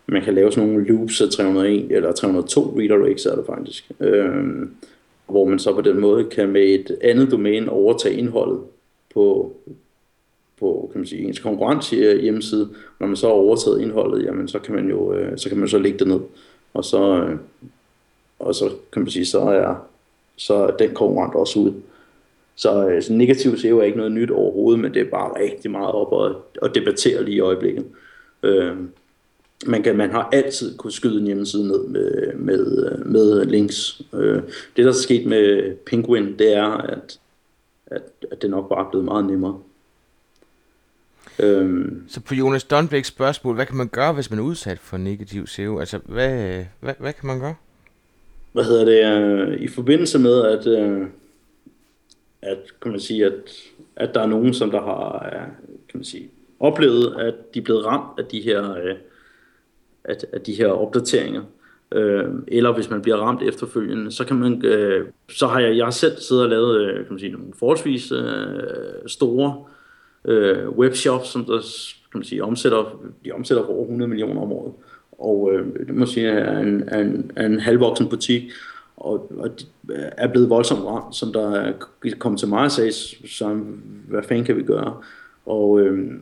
man kan lave sådan nogle loops af 301 eller 302 redirects er det faktisk. Øh, hvor man så på den måde kan med et andet domæne overtage indholdet på, på kan man sige, ens konkurrent øh, hjemmeside. Når man så har overtaget indholdet, jamen, så kan man jo øh, så kan man så lægge det ned. Og så, øh, og så kan man sige, så er, så er den konkurrent også ude. Så, øh, så negativ SEO er ikke noget nyt overhovedet, men det er bare rigtig meget op og, at debattere lige i øjeblikket. Øh, man, kan, man har altid kunne skyde en hjemmeside ned med, med, med links. Øh, det, der er sket med Penguin, det er, at, at, at det nok bare er blevet meget nemmere. Øhm, så på Jonas Donbæks spørgsmål, hvad kan man gøre, hvis man er udsat for negativ SEO? Altså, hvad, hvad, hvad kan man gøre? Hvad hedder det? Øh, I forbindelse med, at, øh, at, kan man sige, at, at der er nogen, som der har kan man sige, oplevet, at de er blevet ramt af de her, øh, at, af de her opdateringer, øh, eller hvis man bliver ramt efterfølgende, så kan man, øh, så har jeg, jeg har selv siddet og lavet, øh, kan man sige, nogle forholdsvis øh, store øh, webshops, som der, kan man sige, omsætter, de omsætter for over 100 millioner om året. Og øh, det må sige, er en, er en, er en halvvoksen butik, og, og øh, er blevet voldsomt ramt, som der kom til mig og sagde, så hvad fanden kan vi gøre? Og øh,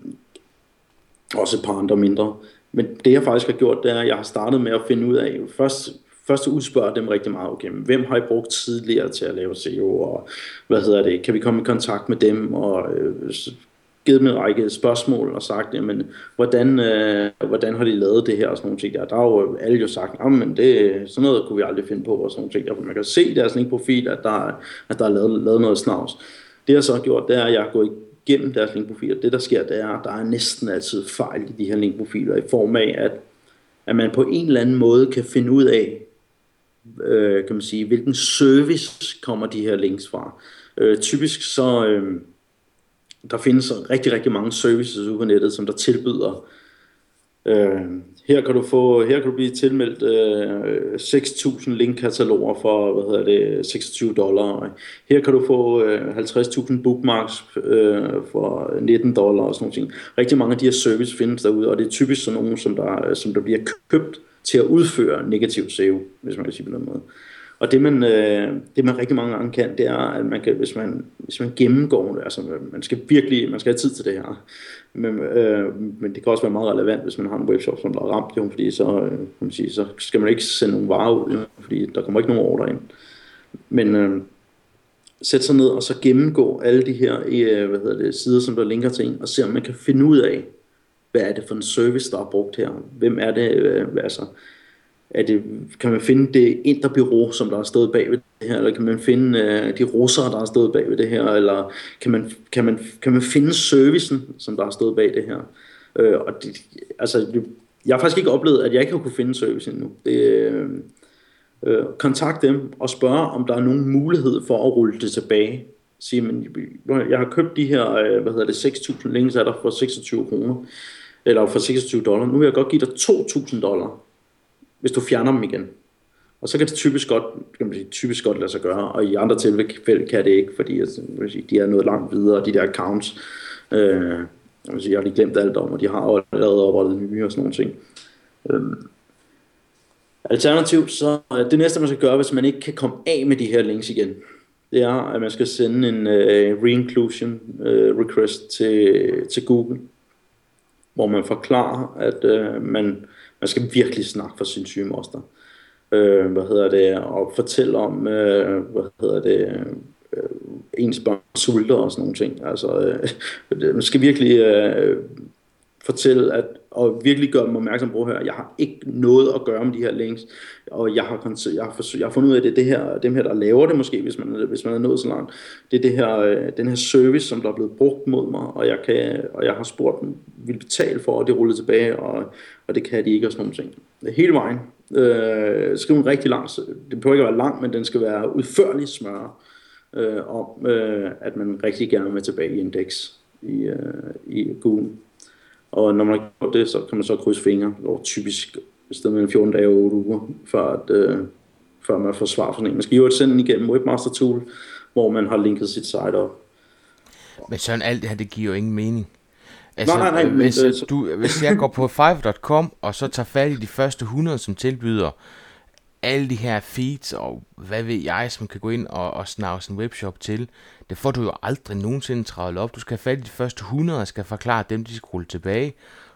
også et par andre mindre. Men det jeg faktisk har gjort, det er, at jeg har startet med at finde ud af, først, først udspørge dem rigtig meget, okay, hvem har I brugt tidligere til at lave SEO, og hvad hedder det, kan vi komme i kontakt med dem, og øh, givet dem en række spørgsmål og sagt, jamen, hvordan, øh, hvordan har de lavet det her og sådan nogle ting der. Der har jo alle jo sagt, men det, sådan noget kunne vi aldrig finde på og sådan nogle ting der. Man kan se i deres linkprofil, at der, at der er lavet, lavet noget snavs. Det jeg så har gjort, det er, at jeg går gået gennem deres linkprofiler. Det der sker, det er, at der er næsten altid fejl i de her linkprofiler i form af, at, at man på en eller anden måde kan finde ud af, øh, kan man sige, hvilken service kommer de her links fra. Øh, typisk så, øh, der findes rigtig, rigtig mange services ude på nettet, som der tilbyder øh, her kan du få her kan du blive tilmeldt øh, 6.000 linkkataloger for hvad hedder det 26 dollar. Her kan du få øh, 50.000 bookmarks øh, for 19 dollar og sådan noget. Rigtig mange af de her services findes derude, og det er typisk sådan nogle, som der, øh, som der bliver købt til at udføre negativ SEO, hvis man kan sige på den måde. Og det man, øh, det man rigtig mange gange kan, det er, at man kan, hvis man, hvis man gennemgår det, altså man skal virkelig, man skal have tid til det her. Men, øh, men det kan også være meget relevant, hvis man har en webshop, som der er ramt, jo, fordi så, øh, kan man sige, så skal man ikke sende nogen varer ud, jo, fordi der kommer ikke nogen ordre ind. Men øh, sæt sig ned og så gennemgå alle de her øh, hvad hedder det, sider, som der linker til en, og se om man kan finde ud af, hvad er det for en service, der er brugt her? Hvem er det? Øh, altså, er det, øh, kan man finde det interbyrå, som der har stået bag ved det her, eller kan man finde øh, de russere, der har stået bag ved det her, eller kan man, kan man, kan man finde servicen, som der har stået bag det her. Øh, og det, altså, jeg har faktisk ikke oplevet, at jeg ikke har kunne finde servicen endnu. Det, øh, øh, kontakt dem og spørge, om der er nogen mulighed for at rulle det tilbage. Sige, men jeg har købt de her, øh, hvad hedder det, 6.000 links af dig for 26 kroner, eller for 26 dollar. Nu vil jeg godt give dig 2.000 dollar hvis du fjerner dem igen. Og så kan det typisk godt, kan man sige, typisk godt lade sig gøre, og i andre tilfælde kan det ikke, fordi altså, sige, de er noget langt videre, de der accounts. Øh, jeg, sige, jeg har lige glemt alt om, og de har allerede oprettet nye og sådan nogle ting. Øh, alternativt, så det næste man skal gøre, hvis man ikke kan komme af med de her links igen, det er, at man skal sende en uh, reinclusion øh, request til, til Google, hvor man forklarer, at øh, man man skal virkelig snakke for sin syge moster. Øh, hvad hedder det, og fortælle om, øh, hvad hedder det, øh, ens børn sulter og sådan nogle ting. Altså, øh, man skal virkelig øh, fortælle, at, og virkelig gøre dem opmærksom på her, jeg har ikke noget at gøre med de her links, og jeg har, jeg har, forsøg, jeg har fundet ud af, at det er det her, dem her, der laver det måske, hvis man, hvis man er nået så langt. Det er det her, øh, den her service, som der er blevet brugt mod mig, og jeg, kan, og jeg har spurgt dem, vil betale for, at det ruller tilbage, og, og det kan de ikke, og sådan nogle ting. Hele vejen. Øh, skriv en rigtig lang, det behøver ikke at være lang, men den skal være udførlig smør øh, om, øh, at man rigtig gerne vil tilbage i indeks i, øh, i Google. Og når man har gjort det, så kan man så krydse fingre, og typisk et sted mellem 14 dage og 8 uger, før, at, øh, før man får svar fra en. Man skal jo sende den igennem Webmaster Tool, hvor man har linket sit site op. Men sådan alt det her, det giver jo ingen mening. Altså, nej, nej, nej, hvis, men, øh, du, hvis jeg går på five.com og så tager fat i de første 100, som tilbyder alle de her feeds og hvad ved jeg, som kan gå ind og, og snave en webshop til, det får du jo aldrig nogensinde travlet op. Du skal have fat i de første 100 og skal forklare dem, de skal rulle tilbage.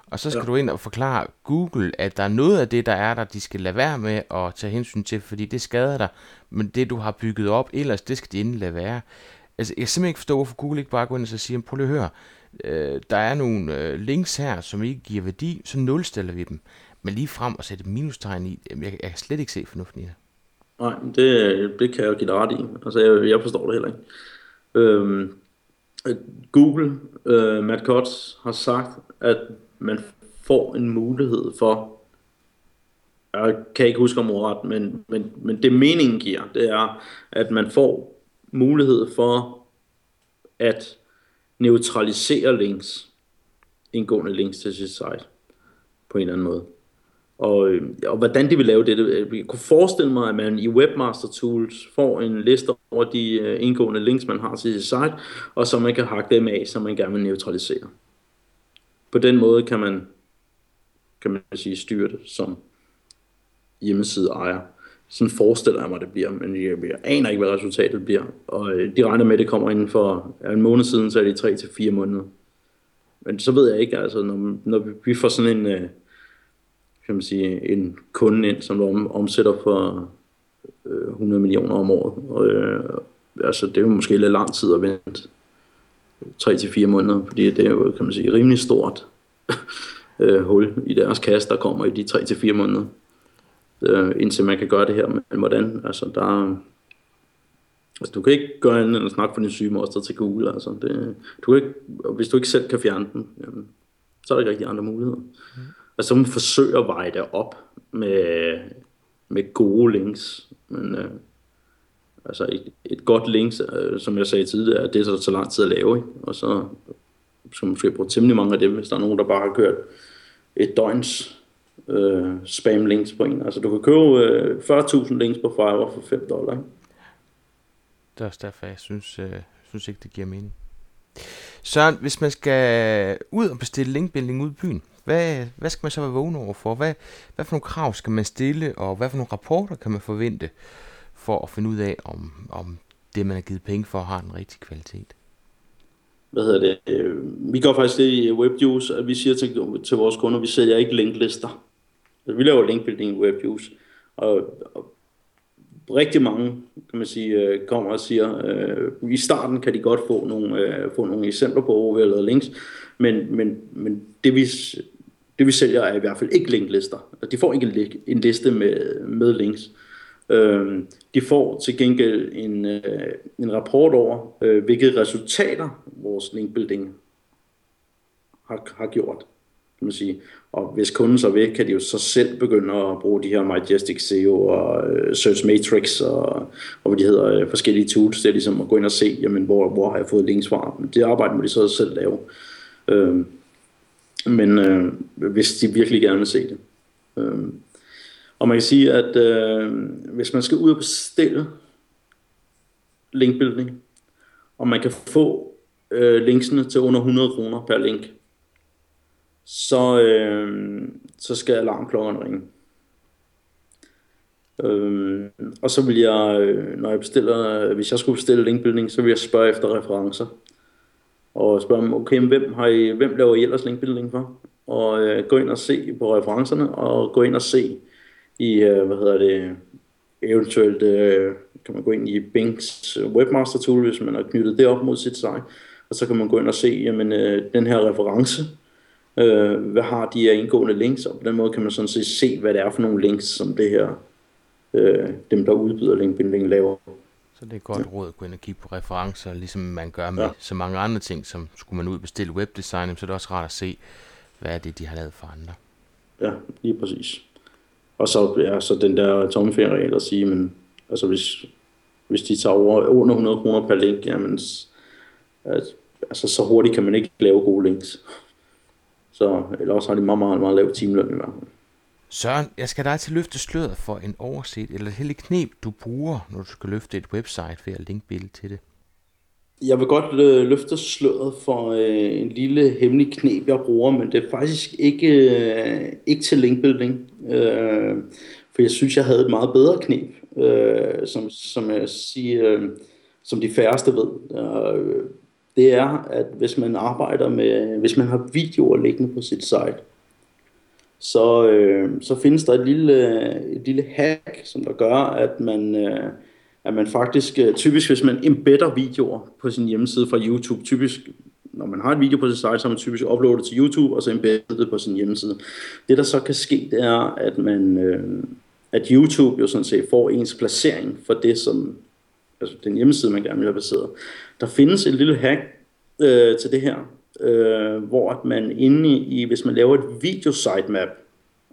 Og så skal ja. du ind og forklare Google, at der er noget af det, der er der, de skal lade være med at tage hensyn til, fordi det skader dig. Men det, du har bygget op, ellers det skal de endelig lade være. Altså, jeg kan simpelthen ikke forstå, hvorfor Google ikke bare går ind og siger, prøv lige at høre, øh, der er nogle øh, links her, som ikke giver værdi, så nulstiller vi dem. Men lige frem og sætte minustegn i, jeg, jeg kan slet ikke se fornuften i det. Nej, det, det kan jeg give dig ret i. Altså, jeg, jeg forstår det heller ikke. Øhm, Google, øh, Matt Cutts, har sagt, at man får en mulighed for, jeg kan ikke huske om ret, men, men, men det meningen giver, det er, at man får mulighed for at neutralisere links, indgående links til sit site, på en eller anden måde. Og, øhm, og hvordan de vil lave det, jeg kunne forestille mig, at man i Webmaster Tools får en liste over de øh, indgående links, man har til sit site, og så man kan hakke dem af, som man gerne vil neutralisere. På den måde kan man, kan man sige, styre det som hjemmeside ejer. Sådan forestiller jeg mig, det bliver, men jeg, jeg aner ikke, hvad resultatet bliver. Og øh, de regner med, at det kommer inden for en måned siden, så er det 3 til fire måneder. Men så ved jeg ikke, altså når, når vi får sådan en, øh, kan man sige, en kunde ind, som du omsætter for øh, 100 millioner om året. Og, øh, altså, det er jo måske lidt lang tid at vente. 3 til fire måneder, fordi det er jo, kan man sige, rimelig stort øh, hul i deres kasse, der kommer i de 3 til fire måneder øh, indtil man kan gøre det her. Men hvordan? Altså, der, altså, du kan ikke gøre andet end at snakke for din sygemoster til Google. Altså, det, du kan ikke, hvis du ikke selv kan fjerne den, jamen, så er der ikke rigtig andre muligheder. Mm. Og så man forsøger at veje det op med, med gode links. Men øh, altså et, et godt links, øh, som jeg sagde tidligere, det er så, så lang tid at lave. Ikke? Og så skal man måske bruge temmelig mange af dem, hvis der er nogen, der bare har kørt et døgns øh, spam links på en. Altså du kan købe øh, 40.000 links på Fiverr for 5 dollar. Ikke? Det er også derfor, jeg synes, øh, synes ikke, det giver mening. Så hvis man skal ud og bestille linkbuilding ud i byen, hvad, hvad skal man så være vågen over for? Hvad, hvad for nogle krav skal man stille, og hvad for nogle rapporter kan man forvente for at finde ud af, om, om det, man har givet penge for, har den rigtige kvalitet? hvad hedder det, øh, vi gør faktisk det i WebJuice, at vi siger til, til vores kunder, vi sælger ikke linklister. Altså, vi laver linkbuilding i WebJuice, og, og rigtig mange kan man sige, øh, kommer og siger, øh, i starten kan de godt få nogle, øh, få nogle eksempler på, hvor vi har lavet links, men, men, men det, vi, det vi sælger er i hvert fald ikke linklister. De får ikke en liste med, med links. Øh, de får til gengæld en, øh, en rapport over, øh, hvilke resultater vores linkbuilding har, har gjort kan man sige. Og hvis kunden så vil, kan de jo så selv begynde at bruge de her Majestic SEO og øh, Search Matrix og, og hvad de hedder, øh, forskellige tools. Det er ligesom at gå ind og se, jamen, hvor, hvor har jeg fået links fra. Det arbejde må de så selv lave. Øh, men øh, hvis de virkelig gerne vil se det. Øh, og man kan sige, at øh, hvis man skal ud og bestille linkbuilding, og man kan få øh, linksene til under 100 kroner per link, så, øh, så skal alarmklokkerne ringe. Øh, og så vil jeg, øh, når jeg bestiller, hvis jeg skulle bestille linkbuilding, så vil jeg spørge efter referencer. Og spørge dem, okay, hvem, har I, hvem laver I ellers linkbuilding for? Og øh, gå ind og se på referencerne, og gå ind og se i, øh, hvad hedder det, eventuelt øh, kan man gå ind i Bings webmaster tool, hvis man har knyttet det op mod sit site, og så kan man gå ind og se, jamen øh, den her reference, øh, hvad har de her indgående links, og på den måde kan man sådan set se, hvad det er for nogle links, som det her, øh, dem der udbyder linkbuilding laver. Så det er godt ja. råd at gå ind og kigge på referencer, ligesom man gør med ja. så mange andre ting, som skulle man ud og bestille webdesign, så er det også rart at se, hvad er det, de har lavet for andre. Ja, lige præcis. Og så, ja, så den der tommelfingerregel at sige, men altså hvis, hvis de tager over under 100 kroner per link, jamen, altså så hurtigt kan man ikke lave gode links. Så, eller også har de meget, meget, meget lav timeløn i hvert fald. Søren, jeg skal dig til løfte sløret for en overset eller et heldig knep, du bruger, når du skal løfte et website ved at linkbillede til det. Jeg vil godt øh, løfte sløret for øh, en lille hemmelig knep, jeg bruger, men det er faktisk ikke, øh, ikke til linkbuilding. Øh, for jeg synes, jeg havde et meget bedre knep, øh, som, som jeg siger, øh, som de færreste ved. Øh, det er, at hvis man arbejder med, hvis man har videoer liggende på sit site, så, øh, så findes der et lille, et lille hack, som der gør, at man, øh, at man faktisk, øh, typisk hvis man embedder videoer på sin hjemmeside fra YouTube, typisk når man har et video på sit site, så har man typisk uploadet til YouTube, og så embeddet det på sin hjemmeside. Det der så kan ske, det er, at man, øh, at YouTube jo sådan set får ens placering for det, som, altså den hjemmeside, man gerne vil have baseret. Der findes et lille hack øh, til det her, øh, hvor at man inde i, hvis man laver et video sitemap,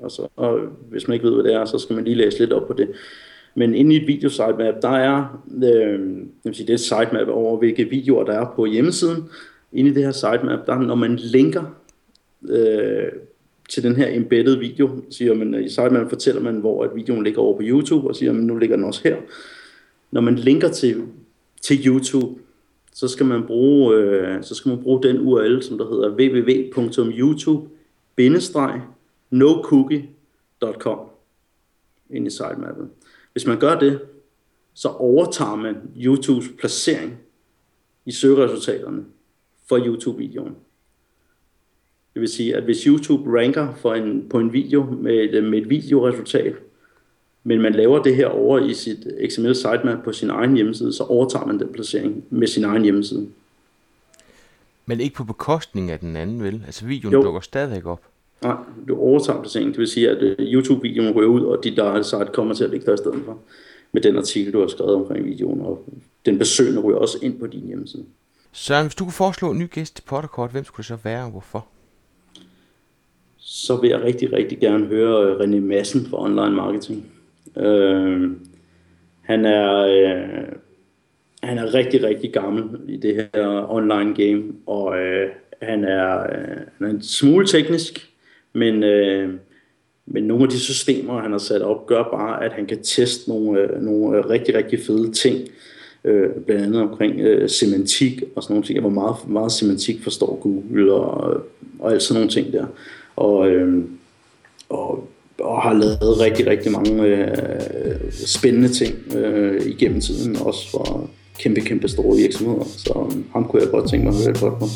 altså, og hvis man ikke ved, hvad det er, så skal man lige læse lidt op på det. Men inde i et video sitemap, der er, øh, jeg sige, det er et sitemap over, hvilke videoer der er på hjemmesiden. Inde i det her sitemap, der når man linker øh, til den her embedded video, siger man, øh, i sitemap fortæller man, hvor at videoen ligger over på YouTube, og siger, at nu ligger den også her. Når man linker til, til YouTube, så skal man bruge, øh, så skal man bruge den URL, som der hedder www.youtube-nocookie.com ind i sitemappet. Hvis man gør det, så overtager man YouTubes placering i søgeresultaterne for YouTube-videoen. Det vil sige, at hvis YouTube ranker for en, på en video med, med et videoresultat, men man laver det her over i sit XML sitemap på sin egen hjemmeside, så overtager man den placering med sin egen hjemmeside. Men ikke på bekostning af den anden, vel? Altså videoen jo. dukker stadigvæk op. Nej, du overtager placeringen. Det vil sige, at uh, YouTube-videoen ryger ud, og dit eget site kommer til at ligge der i stedet for. Med den artikel, du har skrevet omkring videoen, og den besøgende ryger også ind på din hjemmeside. Søren, hvis du kunne foreslå en ny gæst til Potterkort, hvem skulle det så være, og hvorfor? Så vil jeg rigtig, rigtig gerne høre øh, René Madsen fra Online Marketing. Øh, han er øh, han er rigtig, rigtig gammel i det her online game, og øh, han, er, øh, han er en smule teknisk, men, øh, men nogle af de systemer, han har sat op, gør bare, at han kan teste nogle, øh, nogle øh, rigtig, rigtig fede ting, øh, blandt andet omkring øh, semantik og sådan nogle ting. Hvor meget, meget semantik forstår Google og, og alt sådan nogle ting der. Og, øh, og og har lavet rigtig, rigtig mange øh, spændende ting øh, igennem tiden, også for kæmpe, kæmpe store virksomheder. Så um, ham kunne jeg godt tænke mig at høre et godt